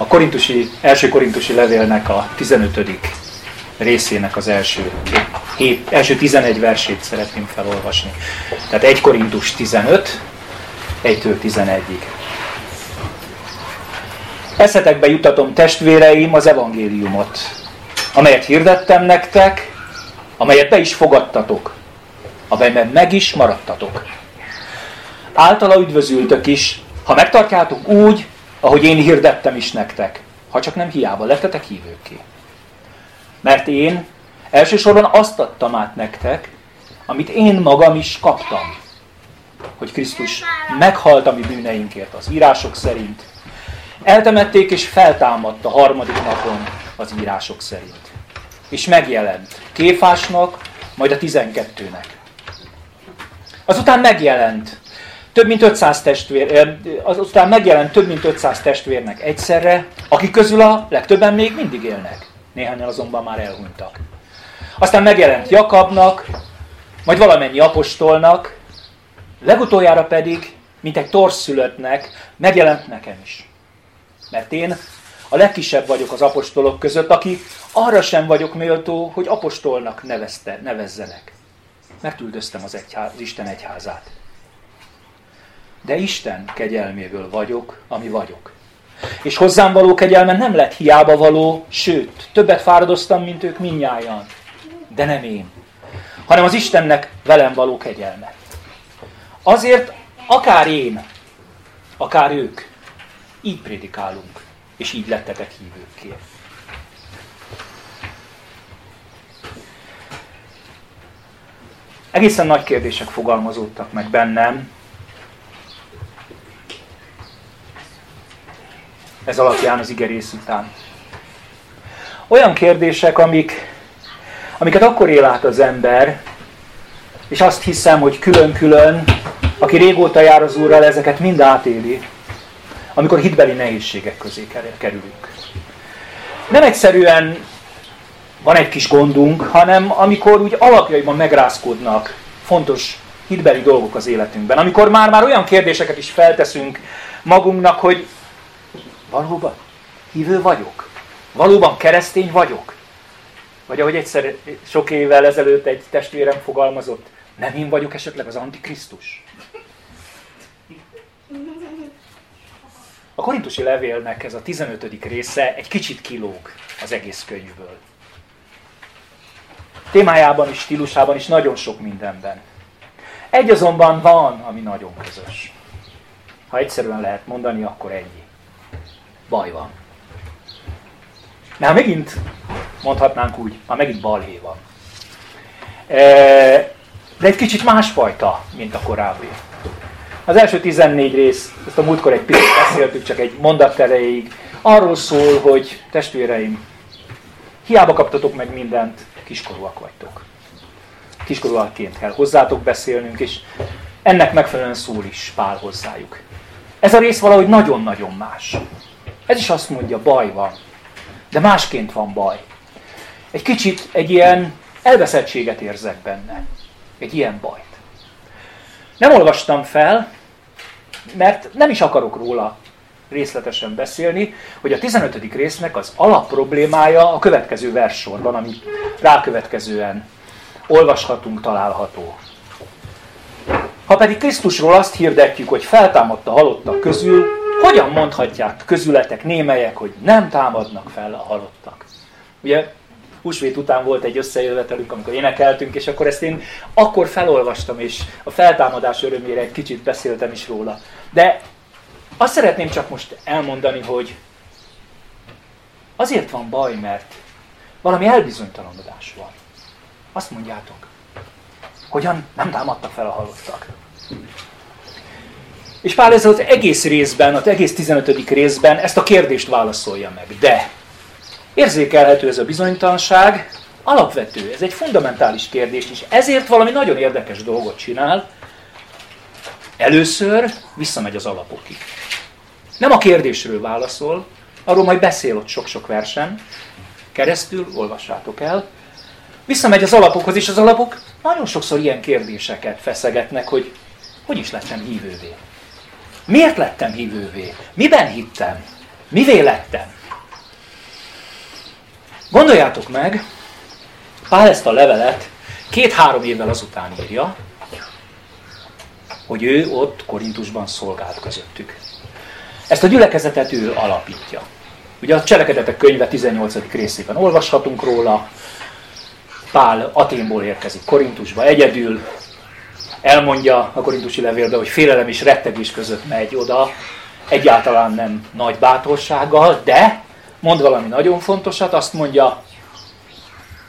a korintusi, első korintusi levélnek a 15. részének az első, 7, első 11 versét szeretném felolvasni. Tehát 1 Korintus 15, 1-től 11-ig. Eszetekbe jutatom testvéreim az evangéliumot, amelyet hirdettem nektek, amelyet be is fogadtatok, amelyben meg is maradtatok. Általa üdvözültök is, ha megtartjátok úgy, ahogy én hirdettem is nektek, ha csak nem hiába lettetek hívőké. Mert én elsősorban azt adtam át nektek, amit én magam is kaptam, hogy Krisztus meghalt a mi bűneinkért az írások szerint, eltemették és feltámadt a harmadik napon az írások szerint. És megjelent Kéfásnak, majd a tizenkettőnek. Azután megjelent több mint 500 testvér, azután megjelent több mint 500 testvérnek egyszerre, akik közül a legtöbben még mindig élnek. Néhányan azonban már elhunytak. Aztán megjelent Jakabnak, majd valamennyi apostolnak, legutoljára pedig, mint egy torszülöttnek, megjelent nekem is. Mert én a legkisebb vagyok az apostolok között, aki arra sem vagyok méltó, hogy apostolnak nevezte, nevezzenek. Mert üldöztem az, egyház, az Isten egyházát de Isten kegyelméből vagyok, ami vagyok. És hozzám való kegyelme nem lett hiába való, sőt, többet fáradoztam, mint ők minnyáján. De nem én, hanem az Istennek velem való kegyelme. Azért akár én, akár ők, így prédikálunk, és így lettetek hívőkké. Egészen nagy kérdések fogalmazódtak meg bennem, ez alapján az igerész után. Olyan kérdések, amik, amiket akkor él át az ember, és azt hiszem, hogy külön-külön, aki régóta jár az Úrral, ezeket mind átéli, amikor hitbeli nehézségek közé kerülünk. Nem egyszerűen van egy kis gondunk, hanem amikor úgy alapjaiban megrázkodnak fontos hitbeli dolgok az életünkben. Amikor már-már olyan kérdéseket is felteszünk magunknak, hogy Valóban hívő vagyok? Valóban keresztény vagyok? Vagy ahogy egyszer sok évvel ezelőtt egy testvérem fogalmazott, nem én vagyok esetleg az Antikrisztus? A korintusi levélnek ez a 15. része egy kicsit kilóg az egész könyvből. Témájában is, stílusában is nagyon sok mindenben. Egy azonban van, ami nagyon közös. Ha egyszerűen lehet mondani, akkor ennyi baj van. Mert megint mondhatnánk úgy, ha megint balhé van. E, de egy kicsit másfajta, mint a korábbi. Az első 14 rész, ezt a múltkor egy picit beszéltük, csak egy mondat erejéig, arról szól, hogy testvéreim, hiába kaptatok meg mindent, kiskorúak vagytok. Kiskorúakként kell hozzátok beszélnünk, és ennek megfelelően szól is Pál hozzájuk. Ez a rész valahogy nagyon-nagyon más. Ez is azt mondja, baj van. De másként van baj. Egy kicsit egy ilyen elveszettséget érzek benne. Egy ilyen bajt. Nem olvastam fel, mert nem is akarok róla részletesen beszélni, hogy a 15. résznek az alapproblémája a következő verssorban, ami rákövetkezően olvashatunk, található. Ha pedig Krisztusról azt hirdetjük, hogy feltámadt a halottak közül, hogyan mondhatják közületek, némelyek, hogy nem támadnak fel a halottak? Ugye húsvét után volt egy összejövetelünk, amikor énekeltünk, és akkor ezt én akkor felolvastam, és a feltámadás örömére egy kicsit beszéltem is róla. De azt szeretném csak most elmondani, hogy azért van baj, mert valami elbizonytalanodás van. Azt mondjátok, hogyan nem támadtak fel a halottak. És Pál ez az egész részben, az egész 15. részben ezt a kérdést válaszolja meg. De érzékelhető ez a bizonytalanság, alapvető, ez egy fundamentális kérdés, és ezért valami nagyon érdekes dolgot csinál. Először visszamegy az alapokig. Nem a kérdésről válaszol, arról majd beszél ott sok-sok versen, keresztül, olvassátok el. Visszamegy az alapokhoz, és az alapok nagyon sokszor ilyen kérdéseket feszegetnek, hogy hogy is lettem hívővé. Miért lettem hívővé? Miben hittem? Mivé lettem? Gondoljátok meg, Pál ezt a levelet két-három évvel azután írja, hogy ő ott Korintusban szolgált közöttük. Ezt a gyülekezetet ő alapítja. Ugye a Cselekedetek könyve 18. részében olvashatunk róla, Pál Aténból érkezik Korintusba egyedül, elmondja a korintusi levélbe, hogy félelem és rettegés között megy oda, egyáltalán nem nagy bátorsággal, de mond valami nagyon fontosat, azt mondja,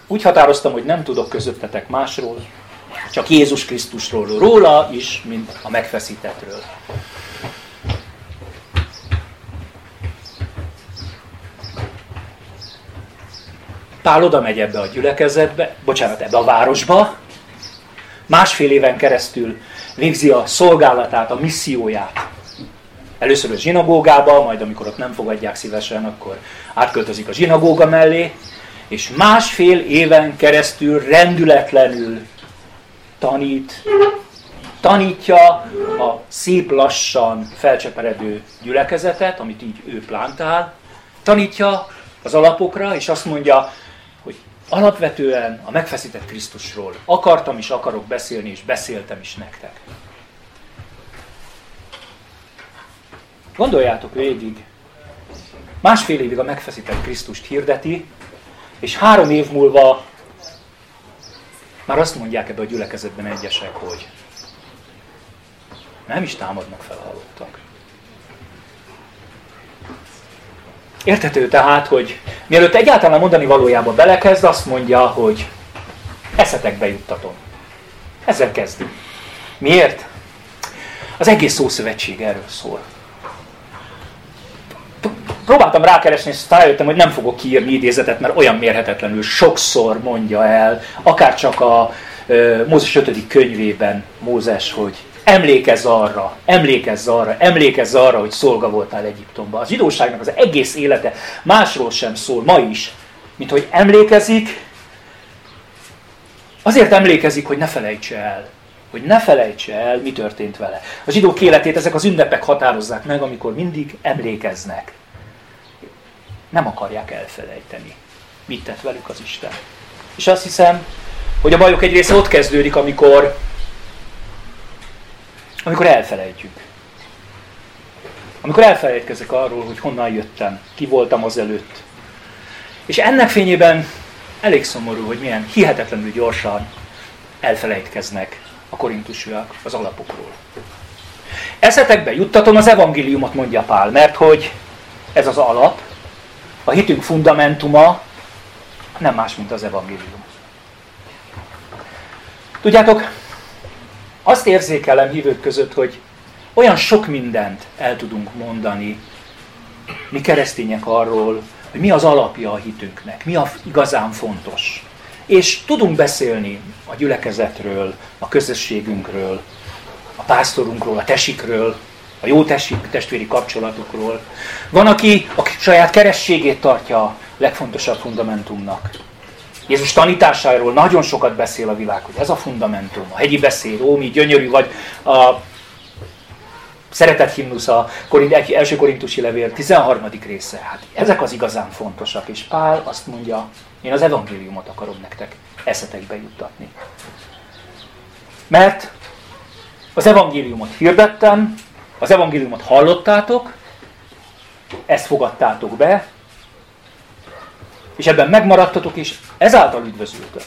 úgy határoztam, hogy nem tudok közöttetek másról, csak Jézus Krisztusról, róla is, mint a megfeszítetről. Pál oda megy ebbe a gyülekezetbe, bocsánat, ebbe a városba, másfél éven keresztül végzi a szolgálatát, a misszióját. Először a zsinagógába, majd amikor ott nem fogadják szívesen, akkor átköltözik a zsinagóga mellé, és másfél éven keresztül rendületlenül tanít, tanítja a szép lassan felcseperedő gyülekezetet, amit így ő plántál, tanítja az alapokra, és azt mondja, alapvetően a megfeszített Krisztusról akartam és akarok beszélni, és beszéltem is nektek. Gondoljátok végig, másfél évig a megfeszített Krisztust hirdeti, és három év múlva már azt mondják ebbe a gyülekezetben egyesek, hogy nem is támadnak fel halottak. Értető tehát, hogy mielőtt egyáltalán mondani valójában belekezd, azt mondja, hogy eszetekbe juttatom. Ezzel kezdi. Miért? Az egész szószövetség erről szól próbáltam rákeresni, és rájöttem, hogy nem fogok kiírni idézetet, mert olyan mérhetetlenül sokszor mondja el, akár csak a Mózes 5. könyvében Mózes, hogy emlékezz arra, emlékezz arra, emlékezz arra, hogy szolga voltál Egyiptomban. Az zsidóságnak az egész élete másról sem szól, ma is, mint hogy emlékezik, azért emlékezik, hogy ne felejtse el, hogy ne felejtse el, mi történt vele. A zsidók életét ezek az ünnepek határozzák meg, amikor mindig emlékeznek nem akarják elfelejteni, mit tett velük az Isten. És azt hiszem, hogy a bajok egy része ott kezdődik, amikor, amikor elfelejtjük. Amikor elfelejtkezek arról, hogy honnan jöttem, ki voltam az előtt. És ennek fényében elég szomorú, hogy milyen hihetetlenül gyorsan elfelejtkeznek a korintusiak az alapokról. Eszetekbe juttatom az evangéliumot, mondja Pál, mert hogy ez az alap, a hitünk fundamentuma nem más, mint az evangélium. Tudjátok, azt érzékelem hívők között, hogy olyan sok mindent el tudunk mondani, mi keresztények arról, hogy mi az alapja a hitünknek, mi a igazán fontos. És tudunk beszélni a gyülekezetről, a közösségünkről, a pásztorunkról, a tesikről, a jó testvéri kapcsolatukról. Van, aki a saját kerességét tartja a legfontosabb fundamentumnak. Jézus tanításáról nagyon sokat beszél a világ, hogy ez a fundamentum, a hegyi beszéd, ó, mi gyönyörű, vagy a szeretett himnusz a első korintusi levél 13. része. Hát ezek az igazán fontosak, és Pál azt mondja, én az evangéliumot akarom nektek eszetekbe juttatni. Mert az evangéliumot hirdettem, az evangéliumot hallottátok, ezt fogadtátok be, és ebben megmaradtatok, és ezáltal üdvözültök.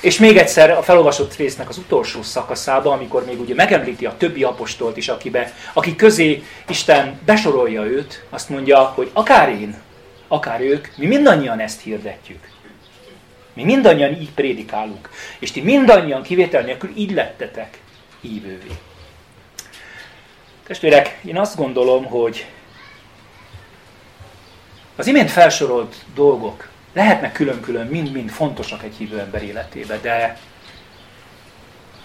És még egyszer a felolvasott résznek az utolsó szakaszába, amikor még ugye megemlíti a többi apostolt is, akibe, aki közé Isten besorolja őt, azt mondja, hogy akár én, akár ők, mi mindannyian ezt hirdetjük. Mi mindannyian így prédikálunk. És ti mindannyian kivétel nélkül így lettetek hívővé. Testvérek, én azt gondolom, hogy az imént felsorolt dolgok lehetnek külön-külön, mind-mind fontosak egy hívő ember életébe, de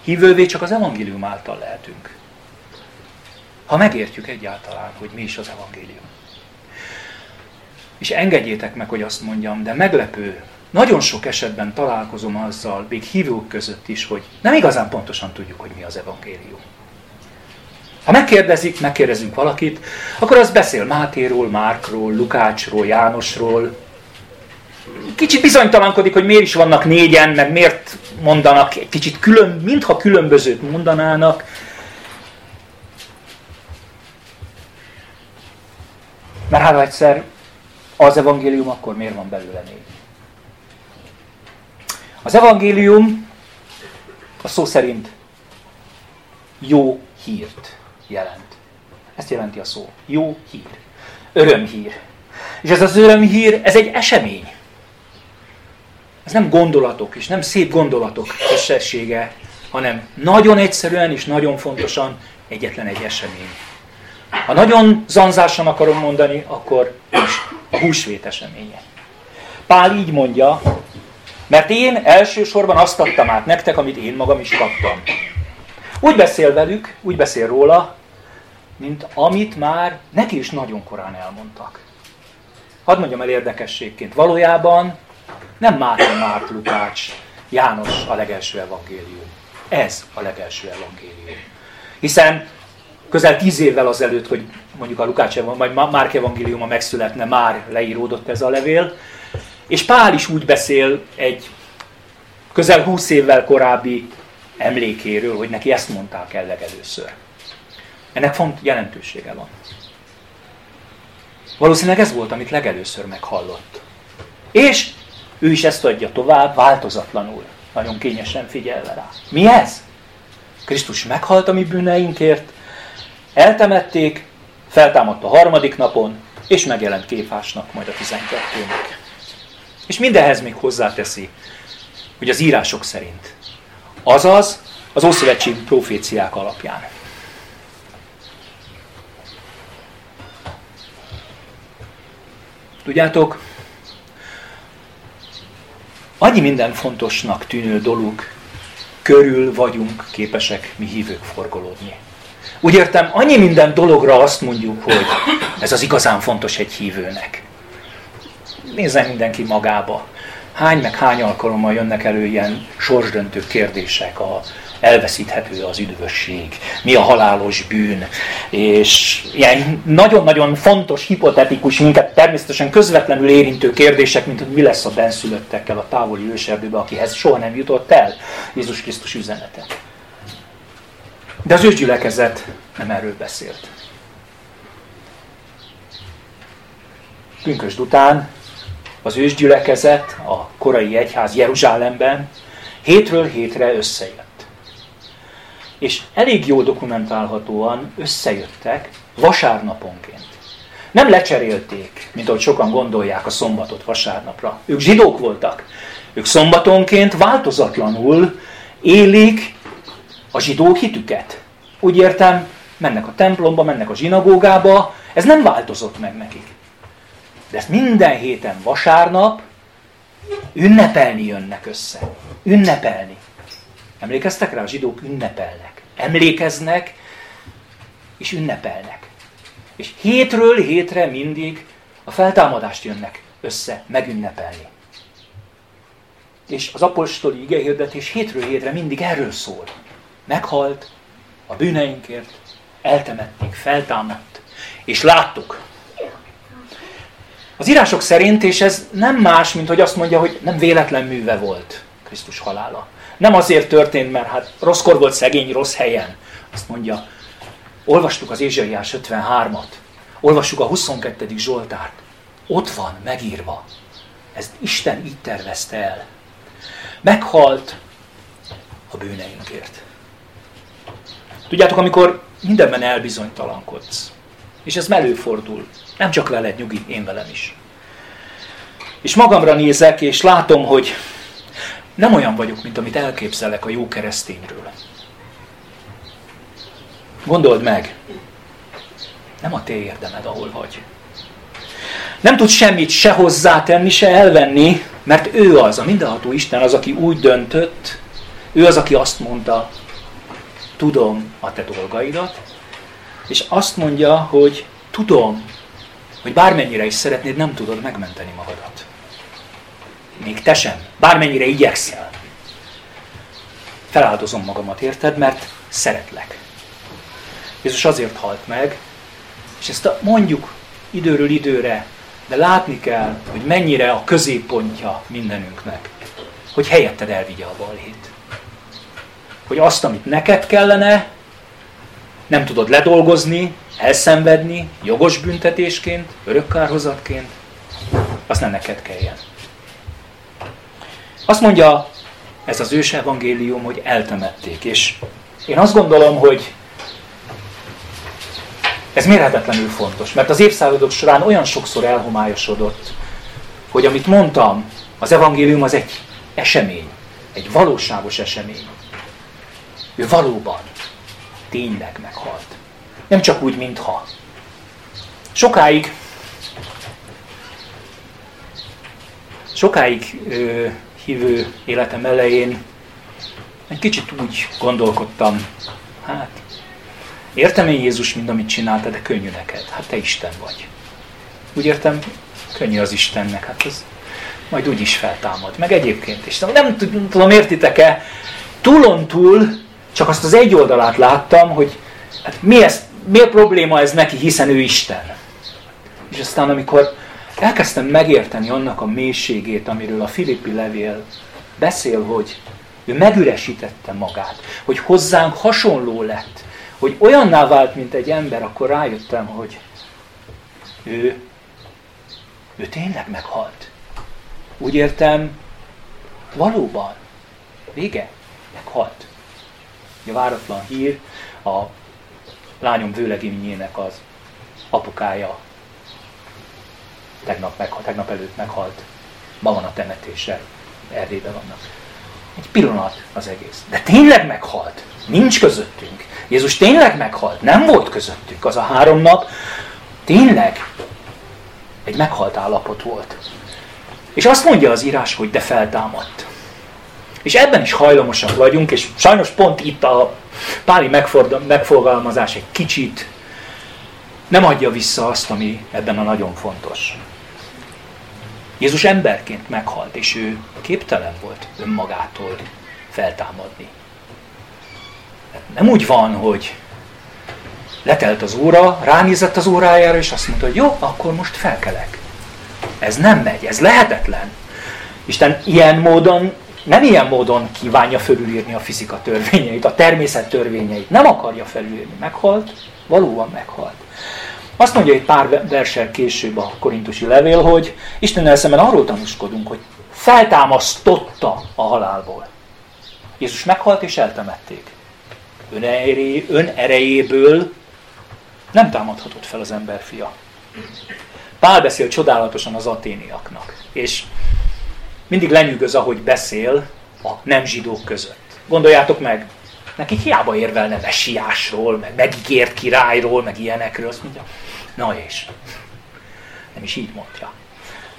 hívővé csak az evangélium által lehetünk. Ha megértjük egyáltalán, hogy mi is az evangélium. És engedjétek meg, hogy azt mondjam, de meglepő, nagyon sok esetben találkozom azzal, még hívők között is, hogy nem igazán pontosan tudjuk, hogy mi az evangélium. Ha megkérdezik, megkérdezünk valakit, akkor az beszél Mátéról, Márkról, Lukácsról, Jánosról. Kicsit bizonytalankodik, hogy miért is vannak négyen, meg miért mondanak egy kicsit külön, mintha különbözőt mondanának. Mert hát egyszer az evangélium, akkor miért van belőle négy? Az evangélium a szó szerint jó hírt jelent. Ezt jelenti a szó. Jó hír. Örömhír. És ez az örömhír, ez egy esemény. Ez nem gondolatok, és nem szép gondolatok összessége, hanem nagyon egyszerűen és nagyon fontosan egyetlen egy esemény. Ha nagyon zanzásan akarom mondani, akkor a húsvét eseménye. Pál így mondja, mert én elsősorban azt adtam át nektek, amit én magam is kaptam. Úgy beszél velük, úgy beszél róla, mint amit már neki is nagyon korán elmondtak. Hadd mondjam el érdekességként. Valójában nem Máté, Márk, Lukács, János a legelső evangélium. Ez a legelső evangélium. Hiszen közel tíz évvel azelőtt, hogy mondjuk a Lukács vagy Márk evangéliuma megszületne, már leíródott ez a levél, és Pál is úgy beszél egy közel húsz évvel korábbi emlékéről, hogy neki ezt mondták el legelőször. Ennek font jelentősége van. Valószínűleg ez volt, amit legelőször meghallott. És ő is ezt adja tovább, változatlanul, nagyon kényesen figyelve rá. Mi ez? Krisztus meghalt a mi bűneinkért, eltemették, feltámadt a harmadik napon, és megjelent képásnak majd a tizenkettőnek. És mindenhez még hozzáteszi, hogy az írások szerint. Azaz az Ószövetségi proféciák alapján. Tudjátok, annyi minden fontosnak tűnő dolog körül vagyunk képesek mi hívők forgolódni. Úgy értem, annyi minden dologra azt mondjuk, hogy ez az igazán fontos egy hívőnek. Nézzen mindenki magába. Hány meg hány alkalommal jönnek elő ilyen sorsdöntő kérdések a elveszíthető az üdvösség, mi a halálos bűn, és ilyen nagyon-nagyon fontos, hipotetikus, minket természetesen közvetlenül érintő kérdések, mint hogy mi lesz a benszülöttekkel a távoli őserdőbe, akihez soha nem jutott el Jézus Krisztus üzenete. De az ősgyülekezet nem erről beszélt. Pünkösd után az ősgyülekezet, a korai egyház Jeruzsálemben hétről hétre összejött és elég jó dokumentálhatóan összejöttek vasárnaponként. Nem lecserélték, mint ahogy sokan gondolják a szombatot vasárnapra. Ők zsidók voltak. Ők szombatonként változatlanul élik a zsidó hitüket. Úgy értem, mennek a templomba, mennek a zsinagógába, ez nem változott meg nekik. De ezt minden héten vasárnap ünnepelni jönnek össze. Ünnepelni. Emlékeztek rá? A zsidók ünnepelnek. Emlékeznek, és ünnepelnek. És hétről hétre mindig a feltámadást jönnek össze megünnepelni. És az apostoli igehirdetés hétről hétre mindig erről szól. Meghalt a bűneinkért, eltemették, feltámadt, és láttuk. Az írások szerint, és ez nem más, mint hogy azt mondja, hogy nem véletlen műve volt Krisztus halála. Nem azért történt, mert hát rosszkor volt szegény, rossz helyen. Azt mondja, olvastuk az Ézsaiás 53-at, olvassuk a 22. Zsoltárt. Ott van megírva. Ezt Isten így tervezte el. Meghalt a bűneinkért. Tudjátok, amikor mindenben elbizonytalankodsz, és ez előfordul, nem csak veled, nyugi, én velem is. És magamra nézek, és látom, hogy nem olyan vagyok, mint amit elképzelek a jó keresztényről. Gondold meg, nem a te érdemed, ahol vagy. Nem tud semmit se hozzátenni, se elvenni, mert ő az, a mindenható Isten az, aki úgy döntött, ő az, aki azt mondta, tudom a te dolgaidat, és azt mondja, hogy tudom, hogy bármennyire is szeretnéd, nem tudod megmenteni magadat. Még te sem. Bármennyire igyekszel. Feláldozom magamat, érted? Mert szeretlek. Jézus azért halt meg, és ezt mondjuk időről időre, de látni kell, hogy mennyire a középpontja mindenünknek, hogy helyetted elvigye a balhét. Hogy azt, amit neked kellene, nem tudod ledolgozni, elszenvedni, jogos büntetésként, örökkárhozatként, azt nem neked kelljen. Azt mondja ez az ős evangélium, hogy eltemették. És én azt gondolom, hogy ez mérhetetlenül fontos, mert az évszázadok során olyan sokszor elhomályosodott, hogy amit mondtam, az evangélium az egy esemény, egy valóságos esemény. Ő valóban, tényleg meghalt. Nem csak úgy, mintha. Sokáig, sokáig ö, hívő életem elején egy kicsit úgy gondolkodtam, hát értem én Jézus mind, amit csinálta, de könnyű neked. Hát te Isten vagy. Úgy értem, könnyű az Istennek, hát az majd úgy is feltámad. Meg egyébként is. Nem tudom, értitek-e, túlon túl csak azt az egy oldalát láttam, hogy hát mi, ez, mi a probléma ez neki, hiszen ő Isten. És aztán amikor elkezdtem megérteni annak a mélységét, amiről a Filippi levél beszél, hogy ő megüresítette magát, hogy hozzánk hasonló lett, hogy olyanná vált, mint egy ember, akkor rájöttem, hogy ő, ő tényleg meghalt. Úgy értem, valóban, vége, meghalt. A váratlan hír, a lányom vőlegényének az apukája tegnap, meghalt, tegnap előtt meghalt. Ma van a temetése, Erdélyben vannak. Egy pillanat az egész. De tényleg meghalt. Nincs közöttünk. Jézus tényleg meghalt. Nem volt közöttünk. Az a három nap tényleg egy meghalt állapot volt. És azt mondja az írás, hogy de feltámadt. És ebben is hajlamosak vagyunk, és sajnos pont itt a páli megfogalmazás egy kicsit nem adja vissza azt, ami ebben a nagyon fontos. Jézus emberként meghalt, és ő képtelen volt önmagától feltámadni. Nem úgy van, hogy letelt az óra, ránézett az órájára, és azt mondta, hogy jó, akkor most felkelek. Ez nem megy, ez lehetetlen. Isten ilyen módon, nem ilyen módon kívánja fölülírni a fizika törvényeit, a természet törvényeit. Nem akarja felülírni. Meghalt, valóban meghalt. Azt mondja egy pár versel később a korintusi levél, hogy Isten szemben arról tanúskodunk, hogy feltámasztotta a halálból. Jézus meghalt és eltemették. Ön, eré, ön erejéből nem támadhatott fel az ember fia. Pál beszél csodálatosan az aténiaknak, és mindig lenyűgöz, ahogy beszél a nem zsidók között. Gondoljátok meg, neki hiába érvelne mesiásról, meg megígért királyról, meg ilyenekről, azt mondja, na és, nem is így mondja.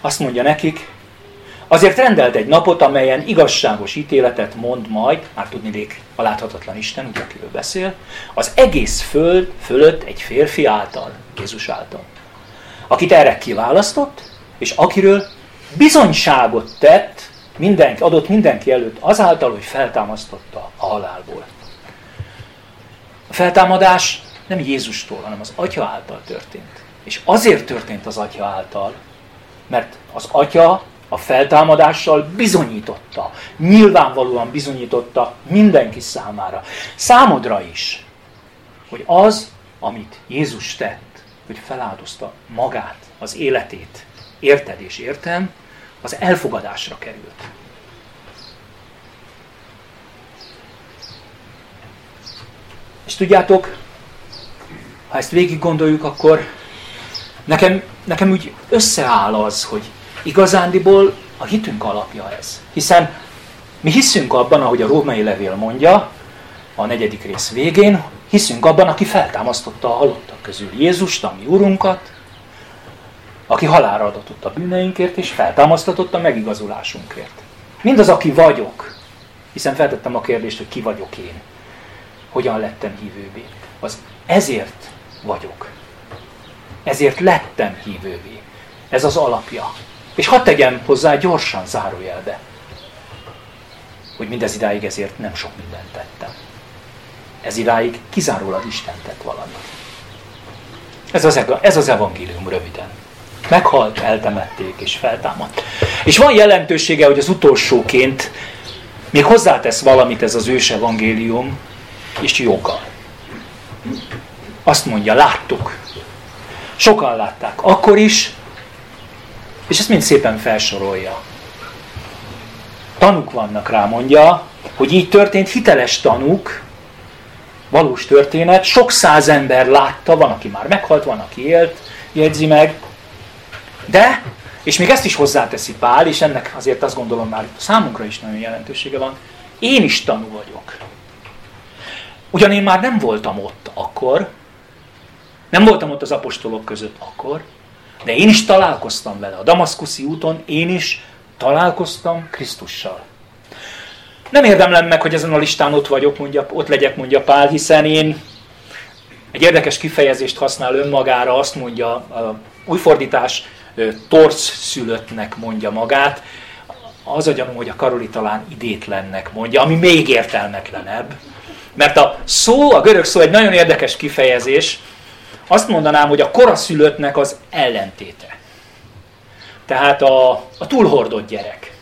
Azt mondja nekik, azért rendelt egy napot, amelyen igazságos ítéletet mond majd, már tudnilék a láthatatlan Isten, ugye akiről beszél, az egész föld fölött egy férfi által, Jézus által akit erre kiválasztott, és akiről bizonyságot tett, mindenki, adott mindenki előtt azáltal, hogy feltámasztotta a halálból. A feltámadás nem Jézustól, hanem az Atya által történt. És azért történt az Atya által, mert az Atya a feltámadással bizonyította, nyilvánvalóan bizonyította mindenki számára, számodra is, hogy az, amit Jézus tett, hogy feláldozta magát, az életét, érted és értem, az elfogadásra került. És tudjátok, ha ezt végig gondoljuk, akkor nekem, nekem úgy összeáll az, hogy igazándiból a hitünk alapja ez. Hiszen mi hiszünk abban, ahogy a római levél mondja, a negyedik rész végén, hiszünk abban, aki feltámasztotta a halottak közül Jézust, a mi Urunkat, aki halára adatott a bűneinkért, és feltámasztatott a megigazulásunkért. Mindaz, aki vagyok, hiszen feltettem a kérdést, hogy ki vagyok én, hogyan lettem hívővé, az ezért vagyok. Ezért lettem hívővé. Ez az alapja. És hadd tegyem hozzá gyorsan zárójelbe, hogy mindez idáig ezért nem sok mindent tettem. Ez idáig kizárólag Isten tett valamit. Ez az, ez az evangélium röviden. Meghalt, eltemették és feltámadt. És van jelentősége, hogy az utolsóként még hozzátesz valamit ez az ős evangélium, és joggal. Azt mondja, láttuk. Sokan látták. Akkor is, és ezt mind szépen felsorolja. Tanuk vannak rá, mondja, hogy így történt, hiteles tanúk, valós történet, sok száz ember látta, van, aki már meghalt, van, aki élt, jegyzi meg, de, és még ezt is hozzáteszi Pál, és ennek azért azt gondolom már számunkra is nagyon jelentősége van, én is tanú vagyok. Ugyan én már nem voltam ott akkor, nem voltam ott az apostolok között akkor, de én is találkoztam vele. A damaszkuszi úton én is találkoztam Krisztussal. Nem érdemlem meg, hogy ezen a listán ott vagyok, mondja, ott legyek, mondja Pál, hiszen én egy érdekes kifejezést használ önmagára, azt mondja, a új fordítás torsz szülöttnek mondja magát, az a gyanú, hogy a Karoli talán idétlennek mondja, ami még értelmetlenebb. Mert a szó, a görög szó egy nagyon érdekes kifejezés, azt mondanám, hogy a koraszülöttnek az ellentéte. Tehát a, a túlhordott gyerek.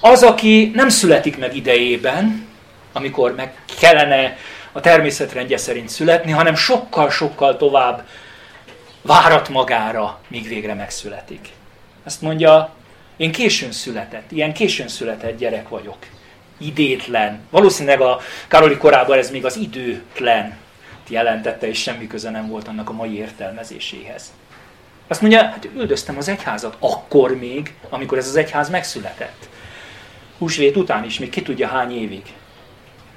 Az, aki nem születik meg idejében, amikor meg kellene a természetrendje szerint születni, hanem sokkal-sokkal tovább várat magára, míg végre megszületik. Ezt mondja, én későn született, ilyen későn született gyerek vagyok. Idétlen. Valószínűleg a Karoli korában ez még az időtlen jelentette, és semmi köze nem volt annak a mai értelmezéséhez. Azt mondja, hát üldöztem az egyházat akkor még, amikor ez az egyház megszületett. Húsvét után is, még ki tudja hány évig.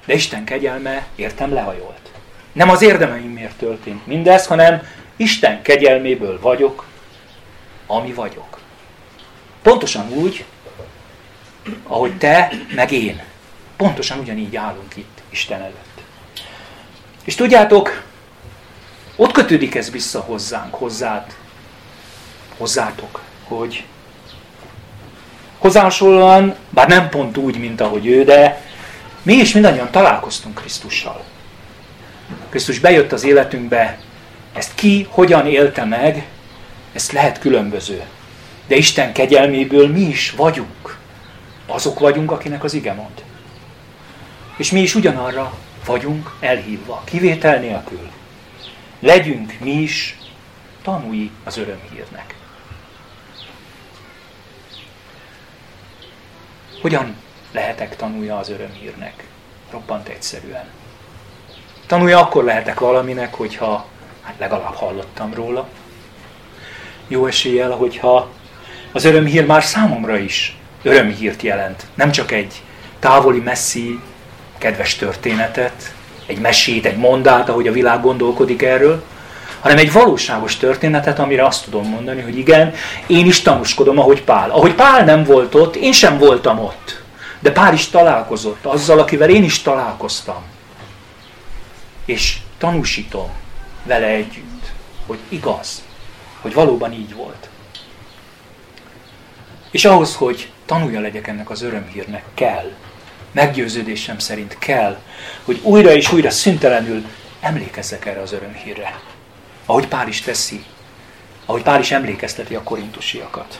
De Isten kegyelme értem lehajolt. Nem az érdemeimért történt mindez, hanem Isten kegyelméből vagyok, ami vagyok. Pontosan úgy, ahogy te, meg én. Pontosan ugyanígy állunk itt Isten előtt. És tudjátok, ott kötődik ez vissza hozzánk, hozzád, hozzátok, hogy hozzásonlóan, bár nem pont úgy, mint ahogy ő, de mi is mindannyian találkoztunk Krisztussal. Krisztus bejött az életünkbe, ezt ki hogyan élte meg, ezt lehet különböző. De Isten kegyelméből mi is vagyunk. Azok vagyunk, akinek az ige mond. És mi is ugyanarra vagyunk elhívva, kivétel nélkül. Legyünk mi is tanúi az örömhírnek. Hogyan lehetek tanulja az örömhírnek? Roppant egyszerűen. Tanulja akkor lehetek valaminek, hogyha hát legalább hallottam róla. Jó eséllyel, hogyha az örömhír már számomra is örömhírt jelent. Nem csak egy távoli, messzi, kedves történetet, egy mesét, egy mondát, ahogy a világ gondolkodik erről, hanem egy valóságos történetet, amire azt tudom mondani, hogy igen, én is tanúskodom, ahogy Pál. Ahogy Pál nem volt ott, én sem voltam ott. De Pál is találkozott azzal, akivel én is találkoztam. És tanúsítom vele együtt, hogy igaz, hogy valóban így volt. És ahhoz, hogy tanulja legyek ennek az örömhírnek, kell, meggyőződésem szerint kell, hogy újra és újra szüntelenül emlékezzek erre az örömhírre. Ahogy Pál is teszi, ahogy Pál is emlékezteti a korintusiakat.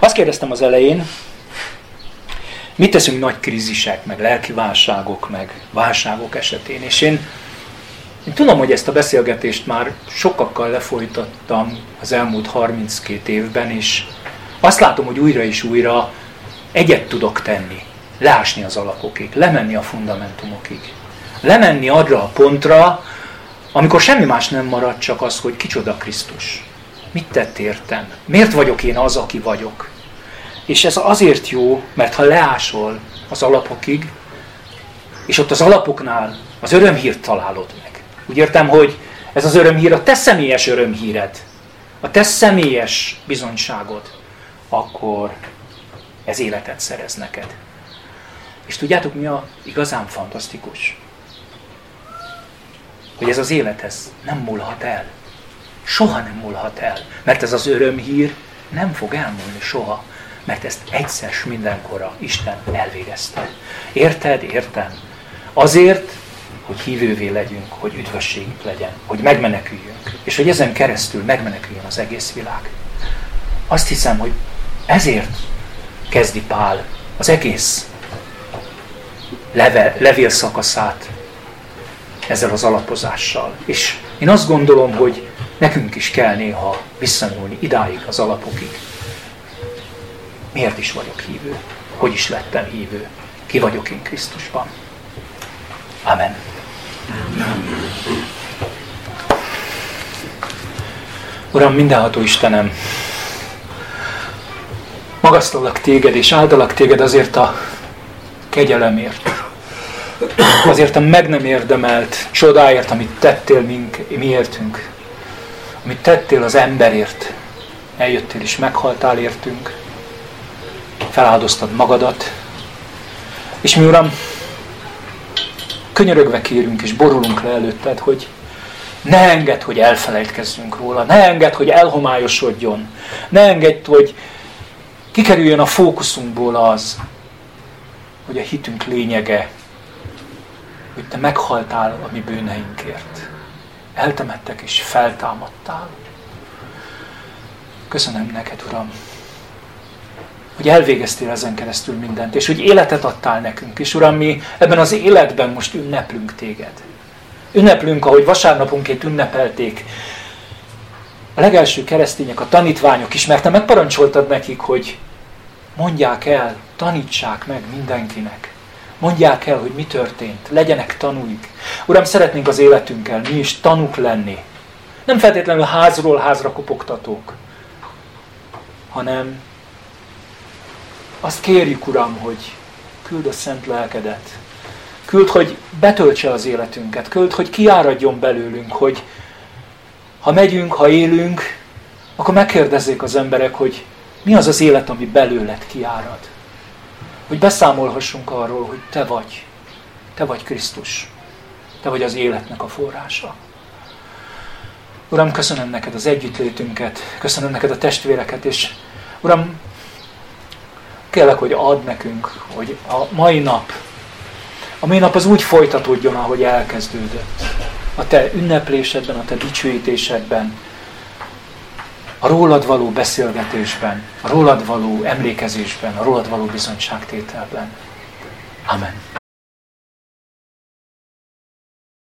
Azt kérdeztem az elején, mit teszünk nagy krízisek, meg lelki válságok, meg válságok esetén, és én én tudom, hogy ezt a beszélgetést már sokakkal lefolytattam az elmúlt 32 évben, és azt látom, hogy újra és újra egyet tudok tenni. Leásni az alapokig, lemenni a fundamentumokig. Lemenni arra a pontra, amikor semmi más nem marad, csak az, hogy kicsoda Krisztus. Mit tett értem? Miért vagyok én az, aki vagyok? És ez azért jó, mert ha leásol az alapokig, és ott az alapoknál az örömhírt találod meg. Úgy értem, hogy ez az örömhír a te személyes örömhíred, a te személyes bizonyságod, akkor ez életet szerez neked. És tudjátok, mi a igazán fantasztikus? Hogy ez az élethez nem múlhat el. Soha nem múlhat el. Mert ez az örömhír nem fog elmúlni soha. Mert ezt egyszer mindenkorra Isten elvégezte. Érted? Értem. Azért, hogy hívővé legyünk, hogy üdvösségünk legyen, hogy megmeneküljünk, és hogy ezen keresztül megmeneküljön az egész világ. Azt hiszem, hogy ezért kezdi Pál az egész leve, levél szakaszát ezzel az alapozással. És én azt gondolom, hogy nekünk is kell néha visszanyúlni idáig az alapokig. Miért is vagyok hívő? Hogy is lettem hívő? Ki vagyok én Krisztusban? Amen. Uram, mindenható Istenem, magasztalak téged és áldalak téged azért a kegyelemért, azért a meg nem érdemelt csodáért, amit tettél mink, miértünk, amit tettél az emberért, eljöttél és meghaltál értünk, feláldoztad magadat, és mi Uram, könyörögve kérünk és borulunk le előtted, hogy ne engedd, hogy elfelejtkezzünk róla, ne engedd, hogy elhomályosodjon, ne engedd, hogy kikerüljön a fókuszunkból az, hogy a hitünk lényege, hogy te meghaltál a mi bűneinkért. Eltemettek és feltámadtál. Köszönöm neked, Uram, hogy elvégeztél ezen keresztül mindent, és hogy életet adtál nekünk. És Uram, mi ebben az életben most ünneplünk téged. Ünneplünk, ahogy vasárnaponként ünnepelték a legelső keresztények, a tanítványok is, mert te megparancsoltad nekik, hogy mondják el, tanítsák meg mindenkinek. Mondják el, hogy mi történt. Legyenek tanúik. Uram, szeretnénk az életünkkel mi is tanúk lenni. Nem feltétlenül házról házra kopogtatók, hanem azt kérjük, Uram, hogy küld a szent lelkedet. Küld, hogy betöltse az életünket. Küld, hogy kiáradjon belőlünk, hogy ha megyünk, ha élünk, akkor megkérdezzék az emberek, hogy mi az az élet, ami belőled kiárad. Hogy beszámolhassunk arról, hogy te vagy. Te vagy Krisztus. Te vagy az életnek a forrása. Uram, köszönöm neked az együttlétünket, köszönöm neked a testvéreket, és Uram, kérlek, hogy add nekünk, hogy a mai nap, a mai nap az úgy folytatódjon, ahogy elkezdődött. A te ünneplésedben, a te dicsőítésedben, a rólad való beszélgetésben, a rólad való emlékezésben, a rólad való bizonyságtételben. Amen.